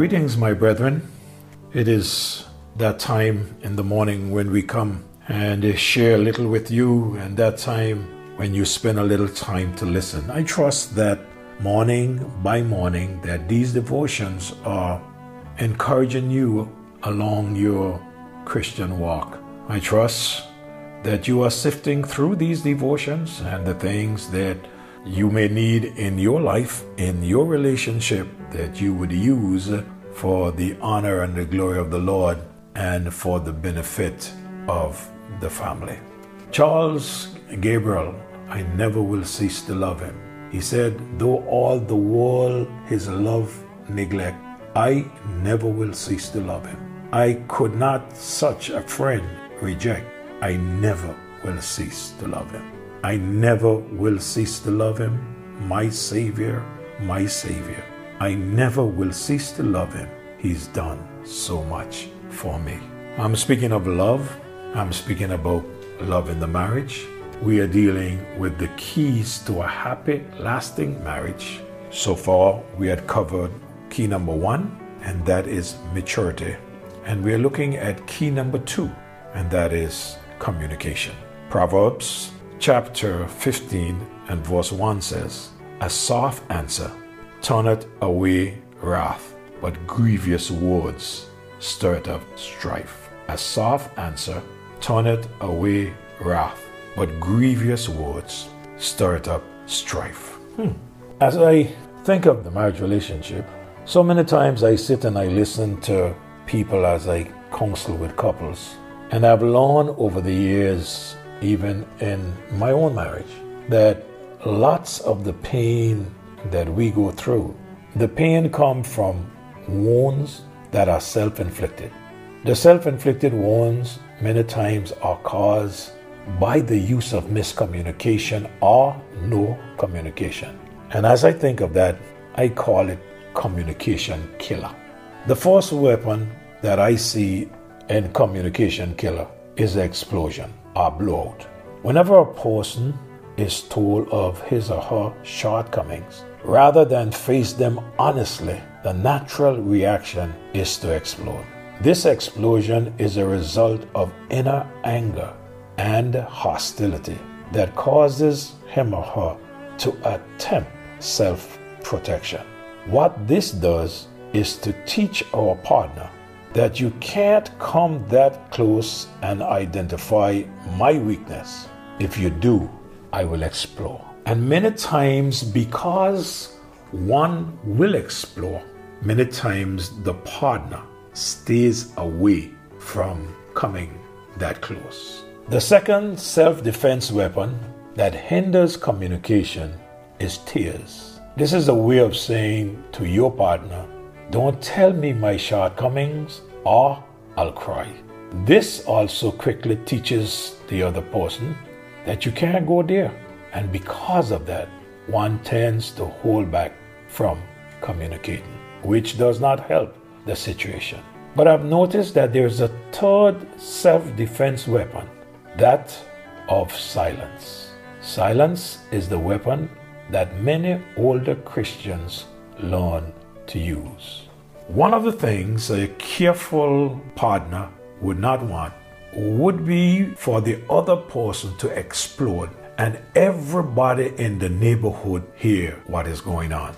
Greetings, my brethren. It is that time in the morning when we come and share a little with you, and that time when you spend a little time to listen. I trust that morning by morning that these devotions are encouraging you along your Christian walk. I trust that you are sifting through these devotions and the things that you may need in your life, in your relationship, that you would use for the honor and the glory of the Lord and for the benefit of the family. Charles Gabriel, I never will cease to love him. He said, Though all the world his love neglect, I never will cease to love him. I could not such a friend reject. I never will cease to love him. I never will cease to love him, my Savior, my Savior. I never will cease to love him. He's done so much for me. I'm speaking of love. I'm speaking about love in the marriage. We are dealing with the keys to a happy, lasting marriage. So far, we had covered key number one, and that is maturity. And we're looking at key number two, and that is communication. Proverbs chapter 15 and verse 1 says, A soft answer turneth away wrath, but grievous words stirreth up strife. A soft answer turneth away wrath, but grievous words stirreth up strife. Hmm. As I think of the marriage relationship, so many times I sit and I listen to people as I counsel with couples, and I've learned over the years even in my own marriage, that lots of the pain that we go through, the pain come from wounds that are self-inflicted. The self-inflicted wounds many times are caused by the use of miscommunication or no communication. And as I think of that, I call it communication killer. The first weapon that I see in communication killer is explosion or blowout. Whenever a person is told of his or her shortcomings, rather than face them honestly, the natural reaction is to explode. This explosion is a result of inner anger and hostility that causes him or her to attempt self protection. What this does is to teach our partner that you can't come that close and identify my weakness. If you do, I will explore. And many times, because one will explore, many times the partner stays away from coming that close. The second self defense weapon that hinders communication is tears. This is a way of saying to your partner, don't tell me my shortcomings or I'll cry. This also quickly teaches the other person that you can't go there. And because of that, one tends to hold back from communicating, which does not help the situation. But I've noticed that there's a third self defense weapon that of silence. Silence is the weapon that many older Christians learn to use. One of the things a careful partner would not want would be for the other person to explode and everybody in the neighborhood hear what is going on.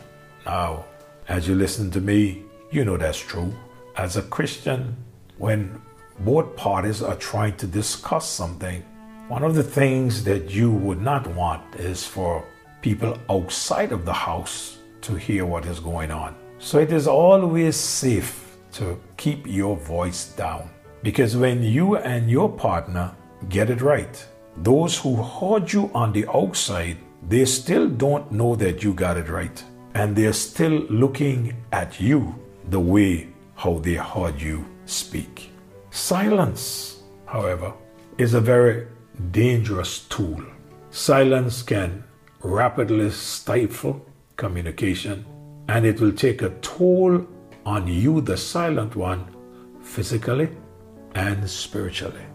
Now, as you listen to me, you know that's true. As a Christian, when both parties are trying to discuss something, one of the things that you would not want is for people outside of the house to hear what is going on. So it is always safe to keep your voice down. Because when you and your partner get it right, those who heard you on the outside, they still don't know that you got it right. And they're still looking at you the way how they heard you speak. Silence, however, is a very dangerous tool. Silence can rapidly stifle communication and it will take a toll on you, the silent one, physically and spiritually.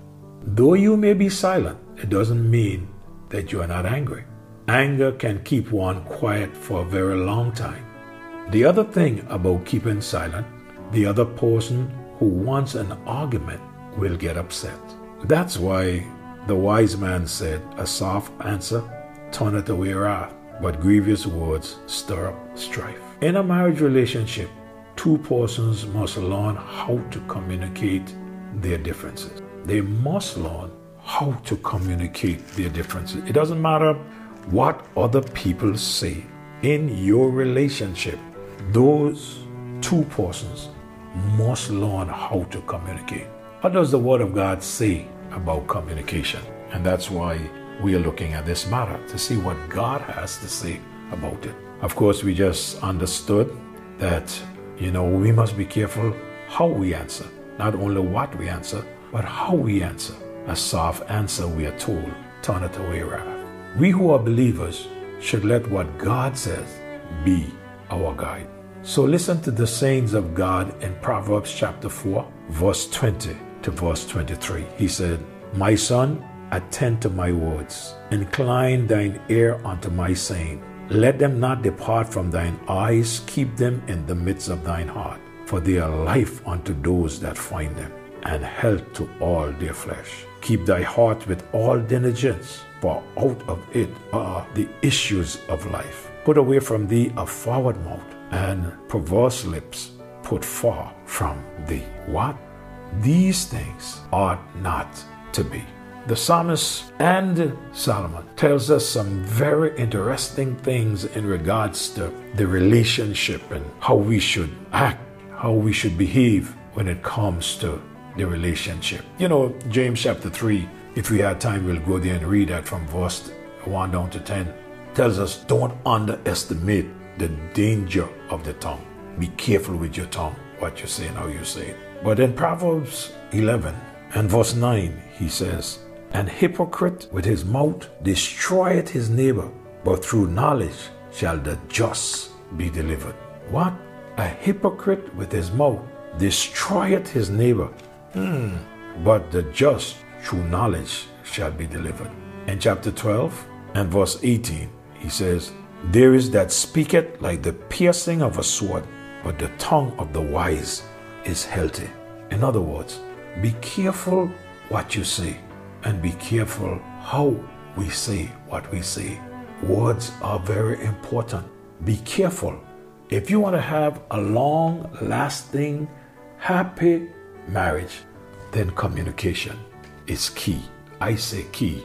Though you may be silent, it doesn't mean that you are not angry. Anger can keep one quiet for a very long time. The other thing about keeping silent the other person who wants an argument will get upset. That's why the wise man said, A soft answer turneth away wrath, but grievous words stir up strife. In a marriage relationship, two persons must learn how to communicate their differences. They must learn how to communicate their differences. It doesn't matter what other people say. In your relationship, those two persons must learn how to communicate. What does the Word of God say about communication? And that's why we are looking at this matter to see what God has to say about it. Of course, we just understood that, you know, we must be careful how we answer. Not only what we answer, but how we answer. A soft answer, we are told, turn it away wrath. We who are believers should let what God says be our guide. So listen to the sayings of God in Proverbs chapter 4, verse 20 to verse 23. He said, My son, attend to my words, incline thine ear unto my saying. Let them not depart from thine eyes, keep them in the midst of thine heart, for they are life unto those that find them, and health to all their flesh. Keep thy heart with all diligence, for out of it are the issues of life. Put away from thee a forward mouth, and perverse lips put far from thee. What? These things ought not to be. The psalmist and Solomon tells us some very interesting things in regards to the relationship and how we should act, how we should behave when it comes to the relationship. You know, James chapter 3, if we had time, we'll go there and read that from verse 1 down to 10. Tells us don't underestimate the danger of the tongue. Be careful with your tongue, what you say and how you say it. But in Proverbs 11 and verse 9, he says, An hypocrite with his mouth destroyeth his neighbor, but through knowledge shall the just be delivered. What? A hypocrite with his mouth destroyeth his neighbor, hmm. but the just through knowledge shall be delivered. In chapter 12 and verse 18, he says, There is that speaketh like the piercing of a sword, but the tongue of the wise is healthy. In other words, be careful what you say and be careful how we say what we say. Words are very important. Be careful. If you want to have a long lasting, happy marriage, then communication is key. I say key.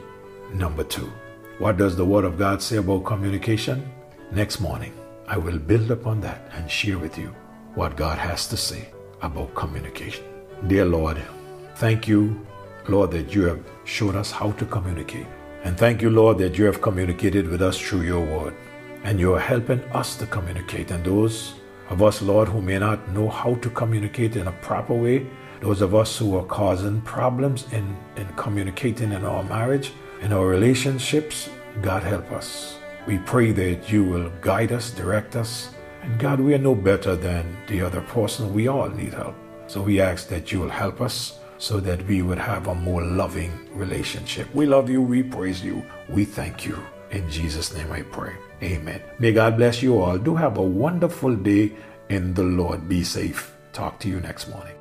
Number two. What does the Word of God say about communication? Next morning, I will build upon that and share with you what God has to say about communication. Dear Lord, thank you, Lord, that you have showed us how to communicate. And thank you, Lord, that you have communicated with us through your word. And you are helping us to communicate. And those of us, Lord, who may not know how to communicate in a proper way, those of us who are causing problems in, in communicating in our marriage, in our relationships, God help us. We pray that you will guide us, direct us, and God, we are no better than the other person. We all need help. So we ask that you will help us so that we would have a more loving relationship. We love you. We praise you. We thank you. In Jesus' name I pray. Amen. May God bless you all. Do have a wonderful day in the Lord. Be safe. Talk to you next morning.